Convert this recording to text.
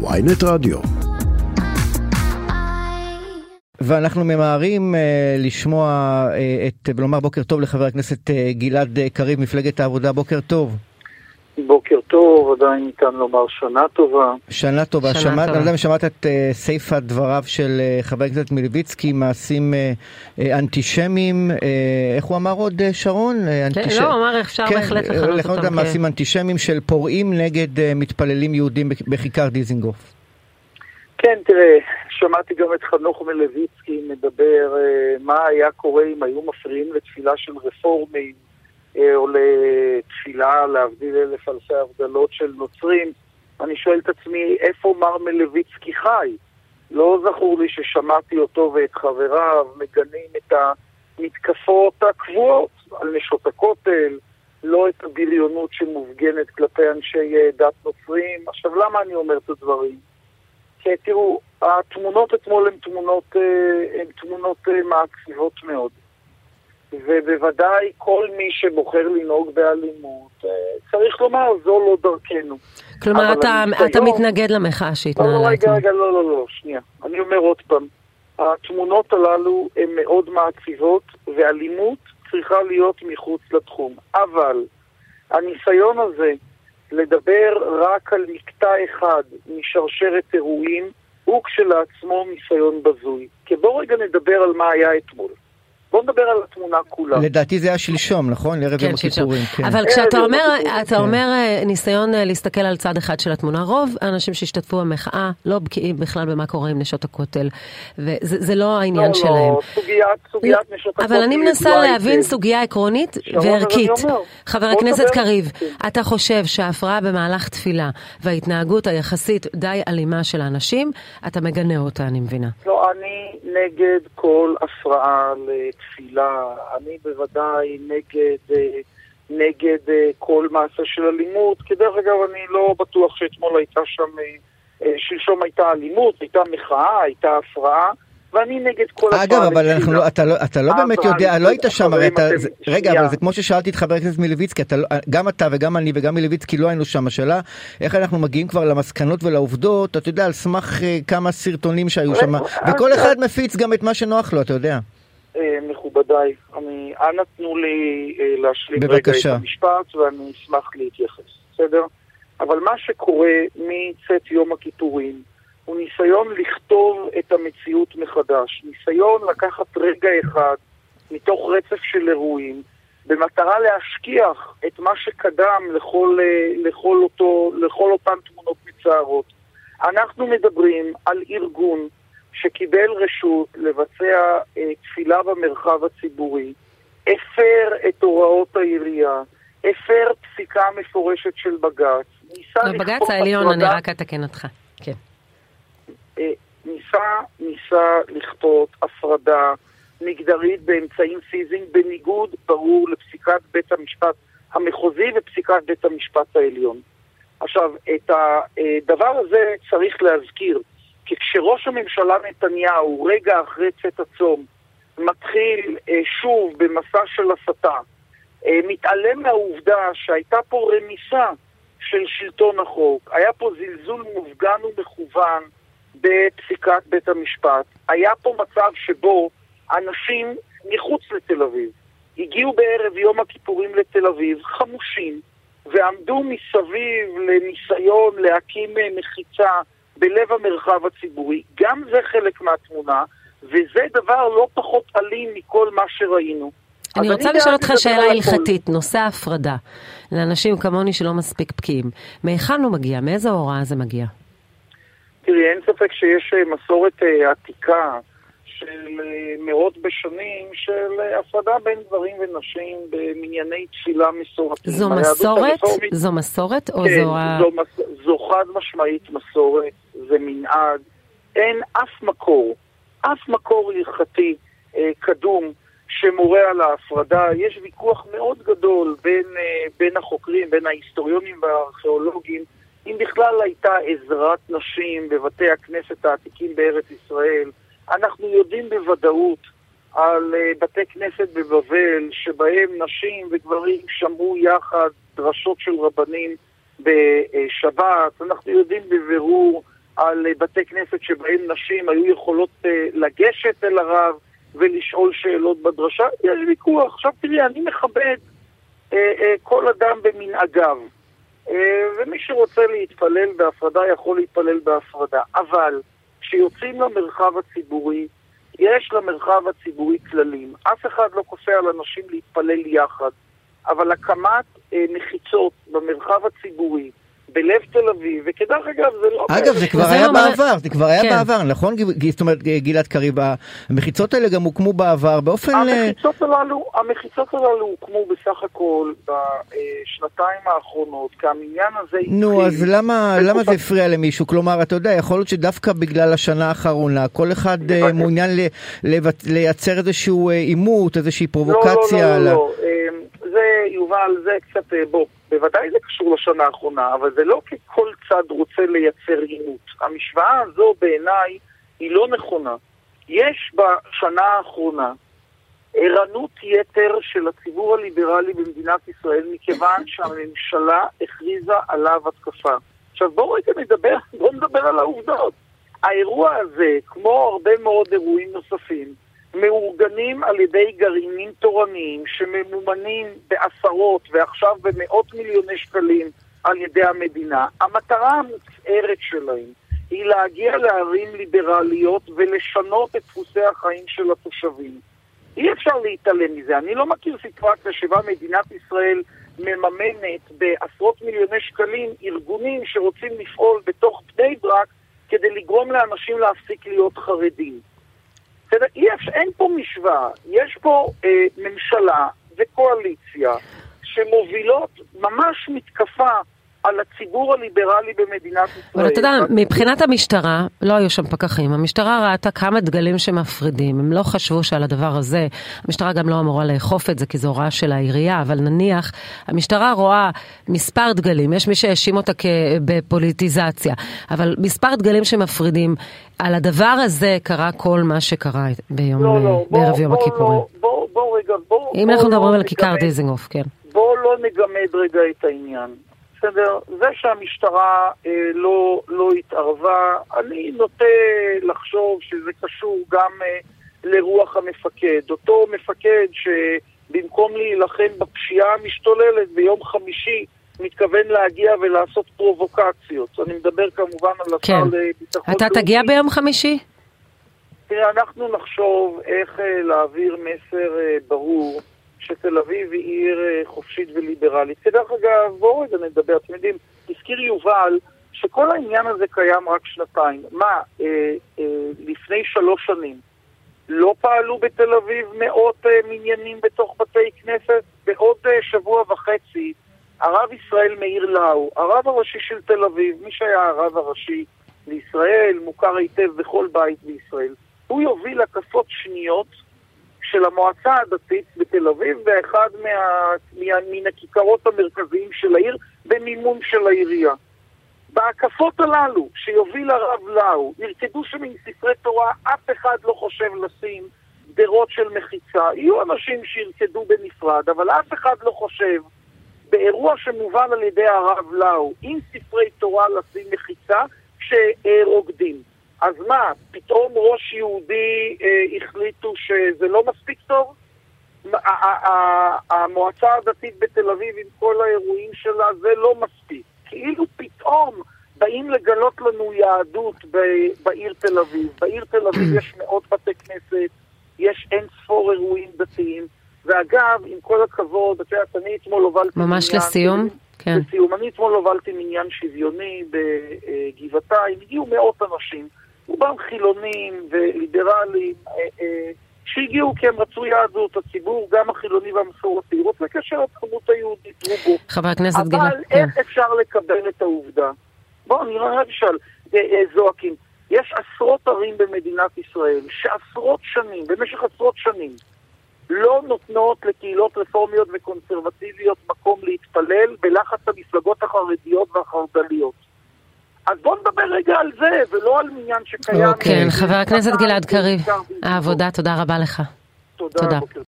ויינט רדיו. ואנחנו ממהרים uh, לשמוע uh, את, ולומר בוקר טוב לחבר הכנסת uh, גלעד uh, קריב, מפלגת העבודה, בוקר טוב. בוקר טוב, עדיין ניתן לומר שנה טובה. שנה טובה. שנה שמעת, טובה. אני לא יודע אם שמעת את uh, סיפא דבריו של uh, חבר הכנסת מלביצקי, מעשים uh, uh, אנטישמיים, uh, איך הוא אמר עוד, uh, שרון? Uh, כן, אנטיש- לא, הוא אמר אפשר בהחלט אה, לכנות לכנות אותם. מעשים אנטישמיים של פורעים נגד uh, מתפללים יהודים בכ- בכיכר דיזינגוף. כן, תראה, שמעתי גם את חנוך מלביצקי מדבר אה, מה היה קורה אם היו מפריעים לתפילה של רפורמים, או לתפילה, להבדיל אלף אלפי הבדלות של נוצרים. אני שואל את עצמי, איפה מר מלביצקי חי? לא זכור לי ששמעתי אותו ואת חבריו מגנים את המתקפות הקבועות על נשות הכותל, לא את הבריונות שמופגנת כלפי אנשי אה, דת נוצרים. עכשיו, למה אני אומר את הדברים? כי תראו, התמונות אתמול הן תמונות, אה, תמונות אה, מעציבות מאוד. ובוודאי כל מי שבוחר לנהוג באלימות, אה, צריך לומר, זו לא דרכנו. כלומר, אתה, הניסיון- אתה מתנגד למחאה לא, שהתנהלה לא, רגע, אתמול. רגע, לא, לא, לא, שנייה. אני אומר עוד פעם, התמונות הללו הן מאוד מעציבות, ואלימות צריכה להיות מחוץ לתחום. אבל הניסיון הזה לדבר רק על מקטע אחד משרשרת אירועים, הוא כשלעצמו ניסיון בזוי. כי בואו רגע נדבר על מה היה אתמול. בואו נדבר על התמונה כולה. לדעתי זה היה שלשום, נכון? לערב יום כן, שלשום. הכיפורים. כן. אבל כשאתה אה, אומר, לא, אתה כן. אומר אה, ניסיון אה, להסתכל על צד אחד של התמונה, רוב האנשים שהשתתפו במחאה לא בקיאים בכלל במה קורה עם נשות הכותל, וזה זה לא העניין לא, שלהם. לא, סוגיית, סוגיית נשות אבל אני הכותל מנסה להבין. סוגיה עקרונית וערכית. חבר בוא הכנסת. קריב. אתה חושב שההפרעה במהלך תפילה וההתנהגות היחסית די אלימה של האנשים, אתה מגנה אותה, אני מבינה. לא, אני נגד כל הפרעה לתפילה. אני בוודאי נגד, אה, נגד אה, כל מעשה של אלימות. כי דרך אגב, אני לא בטוח שאתמול הייתה שם, אה, שלשום הייתה אלימות, הייתה מחאה, הייתה הפרעה. ואני נגד כל הפרעה אגב, אבל אנחנו. לא, אתה לא, אתה לא באמת יודע, לא היית שם, הרי אתה, זה- רגע. אבל זה כמו ששאלתי את חבר הכנסת מלביצקי, אתה, לא- גם אתה וגם אני וגם מלביצקי לא היינו שם, השאלה איך אנחנו מגיעים כבר למסקנות ולעובדות, אתה יודע, על סמך כמה סרטונים שהיו שם, וכל אחד מפיץ גם את מה שנוח לו, אתה יודע. אה, מכובדיי, אני, אנא תנו לי אה, להשלים בבקשה. רגע את המשפט ואני אשמח להתייחס, בסדר? אבל מה שקורה מצאת יום הכיפורים הוא ניסיון לכתוב את המציאות מחדש, ניסיון לקחת רגע אחד מתוך רצף של אירועים במטרה להשכיח את מה שקדם לכל, אה, לכל, אותו, לכל אותן תמונות מצערות. אנחנו מדברים על ארגון שקיבל רשות לבצע אה, תפילה במרחב הציבורי, הפר את הוראות העירייה, הפר פסיקה מפורשת של בג"ץ, ניסה בבג"ץ לכפות העליון, אני הפרדה- רק אתקן אותך. כן. אה, ניסה, ניסה לכפות הפרדה מגדרית באמצעים פיזיים בניגוד ברור לפסיקת בית המשפט המחוזי ופסיקת בית המשפט העליון. עכשיו, את הדבר הזה צריך להזכיר, כי כשראש הממשלה נתניהו, רגע אחרי צאת הצום, מתחיל אה, שוב במסע של הסתה, אה, מתעלם מהעובדה שהייתה פה רמיסה של שלטון החוק, היה פה זלזול מופגן ומכוון בפסיקת בית המשפט, היה פה מצב שבו אנשים מחוץ לתל אביב הגיעו בערב יום הכיפורים לתל אביב, חמושים, ועמדו מסביב לניסיון להקים אה, מחיצה בלב המרחב הציבורי. גם זה חלק מהתמונה, וזה דבר לא פחות אלים מכל מה שראינו. אני רוצה לשאול אותך שאלה. הלכתית, נושא ההפרדה, לאנשים כמוני שלא מספיק בקיאים. מהיכן הוא מגיע? מאיזה הוראה זה מגיע? תראי, אין ספק שיש אה, מסורת אה, עתיקה של אה, מאות בשנים של אה, הפרדה בין גברים ונשים במנייני תפילה מסורתיים. זו מסורת? זו מסורת או כן, זו ה... זו. זו חד משמעית מסורת, זה מנהג. אין אף מקור, אף מקור הלכתי אה, קדום שמורה על ההפרדה. יש ויכוח מאוד גדול בין, אה, בין החוקרים, בין ההיסטוריונים והארכיאולוגים, אם בכלל הייתה עזרת נשים בבתי הכנסת העתיקים בארץ ישראל. אנחנו יודעים בוודאות על אה, בתי כנסת בבבל, שבהם נשים וגברים שמעו יחד דרשות של רבנים בשבת. אנחנו יודעים בבירור על אה, בתי כנסת שבהם נשים היו יכולות אה, לגשת אל הרב ולשאול שאלות בדרשה, יש ויכוח. עכשיו תראי, אני מכבד כל אדם במנהגיו, ומי שרוצה להתפלל בהפרדה יכול להתפלל בהפרדה, אבל כשיוצאים למרחב הציבורי, יש למרחב הציבורי כללים. אף אחד לא כופה על אנשים להתפלל יחד, אבל הקמת אה, מחיצות במרחב הציבורי, בלב תל אביב, וכדרך אגב זה לא... אגב, זה כבר היה אומר- בעבר, זה כבר היה כן. בעבר, נכון? זאת אומרת, גלעד קריב, המחיצות האלה גם הוקמו בעבר באופן... אה, המחיצות הללו, המחיצות הללו הוקמו בסך הכל בשנתיים האחרונות, כי המניין הזה נו, אז למה, זה הפריע למישהו? כלומר, אתה יודע, יכול להיות שדווקא בגלל השנה האחרונה, כל אחד אה. מעוניין לייצר איזשהו אה, עימות, איזושהי פרובוקציה. לא, לא, על לא, לא, אמ, זה, יובל, זה קצת, בוא, בוודאי זה קשור לשנה האחרונה, אבל זה לא כי כל צד רוצה לייצר עימות. המשוואה הזו בעיניי היא לא נכונה. יש בשנה האחרונה ערנות יתר של הציבור הליברלי במדינת ישראל, מכיוון שהממשלה הכריזה עליו התקפה. עכשיו בואו רגע נדבר, בואו נדבר על העובדות. האירוע הזה, כמו הרבה מאוד אירועים נוספים, מאורגנים על ידי גרעינים תורניים שממומנים בעשרות ועכשיו במאות מיליוני שקלים על ידי המדינה. המטרה המוצהרת שלהם היא להגיע לערים ליברליות ולשנות את דפוסי החיים של התושבים. אי אפשר להתעלם מזה. אני לא מכיר סיטואציה שבה מדינת ישראל מממנת בעשרות מיליוני שקלים ארגונים שרוצים לפעול בתוך בני ברק כדי לגרום לאנשים להפסיק להיות חרדים. בסדר? אי אפשר, אין פה משוואה. יש פה אה, ממשלה וקואליציה שמובילות ממש מתקפה על הציבור הליברלי במדינת ישראל. אבל אתה יודע, מבחינת המשטרה, לא היו שם פקחים. המשטרה ראתה כמה דגלים שמפרידים. הם לא חשבו שעל הדבר הזה, המשטרה גם לא אמורה לאכוף את זה, כי זו הוראה של העירייה, אבל נניח, המשטרה רואה מספר דגלים, יש מי שהאשים אותה בפוליטיזציה, אבל מספר דגלים שמפרידים. על הדבר הזה קרה כל מה שקרה ביום, לא, לא, בוא, בערב יום בוא, הכיפורים. לא, בוא, בוא רגע, בוא... אם בוא אנחנו לא מדברים על נגמד- כיכר דיזינגוף, כן. בואו לא נגמד רגע את העניין. בסדר? זה שהמשטרה אה, לא, לא התערבה, אני נוטה לחשוב שזה קשור גם אה, לרוח המפקד. אותו מפקד שבמקום להילחם בפשיעה המשתוללת ביום חמישי, מתכוון להגיע ולעשות פרובוקציות. אני מדבר כמובן על השר כן. לביטחון אתה לאומי. תגיע ביום חמישי? תראה, אנחנו נחשוב איך אה, להעביר מסר אה, ברור שתל אביב היא עיר אה, חופשית וליברלית. כדרך אגב, בואו רגע נדבר, אתם יודעים, הזכיר יובל שכל העניין הזה קיים רק שנתיים. מה, אה, אה, לפני שלוש שנים לא פעלו בתל אביב מאות אה, מניינים בתוך בתי כנסת? בעוד אה, שבוע וחצי הרב ישראל מאיר לאו, הרב הראשי של תל אביב, מי שהיה הרב הראשי לישראל, מוכר היטב בכל בית בישראל, הוא יוביל הקפות שניות של המועצה הדתית בתל אביב באחד מה, מה, מן הכיכרות המרכזיים של העיר במימון של העירייה. בהקפות הללו שיוביל הרב לאו, נרקדו שם עם ספרי תורה, אף אחד לא חושב לשים גדרות של מחיצה. יהיו אנשים שירקדו בנפרד, אבל אף אחד לא חושב באירוע שמובל על ידי הרב לאו, עם ספרי תורה לשים מחיצה, כשרוקדים. אז מה, פתאום ראש יהודי אה, החליטו שזה לא מספיק טוב? המועצה הדתית בתל אביב עם כל האירועים שלה זה לא מספיק. כאילו פתאום באים לגלות לנו יהדות בעיר תל אביב. בעיר תל אביב יש מאות בתי כנסת, יש אין ספור אירועים דתיים. ואגב, עם כל הכבוד, את יודעת, אני אתמול הובלתי... ממש מניין- לסיום? כן. לסיום. אני אתמול הובלתי מניין שוויוני בגבעתיים, הגיעו מאות אנשים, רובם חילונים וליברלים, אה, אה, שהגיעו כי הם רצו יהדות, הציבור, גם החילוני והמסורתי, רוצה לקשר לתרבות היהודית, רובו. חבר הכנסת אבל גלעד, כן. איך אפשר לקבל את העובדה? בואו נראה רק אשאל, אה, אה, זועקים. יש עשרות ערים במדינת ישראל שעשרות שנים, במשך עשרות שנים, לא נותנות לקהילות רפורמיות וקונסרבטיביות מקום להתפלל בלחץ המפלגות החרדיות והחרד"ליות. אז בואו נדבר רגע על זה, ולא על מניין שקיים. כן, חבר הכנסת גלעד קריב. העבודה, תודה רבה לך. תודה.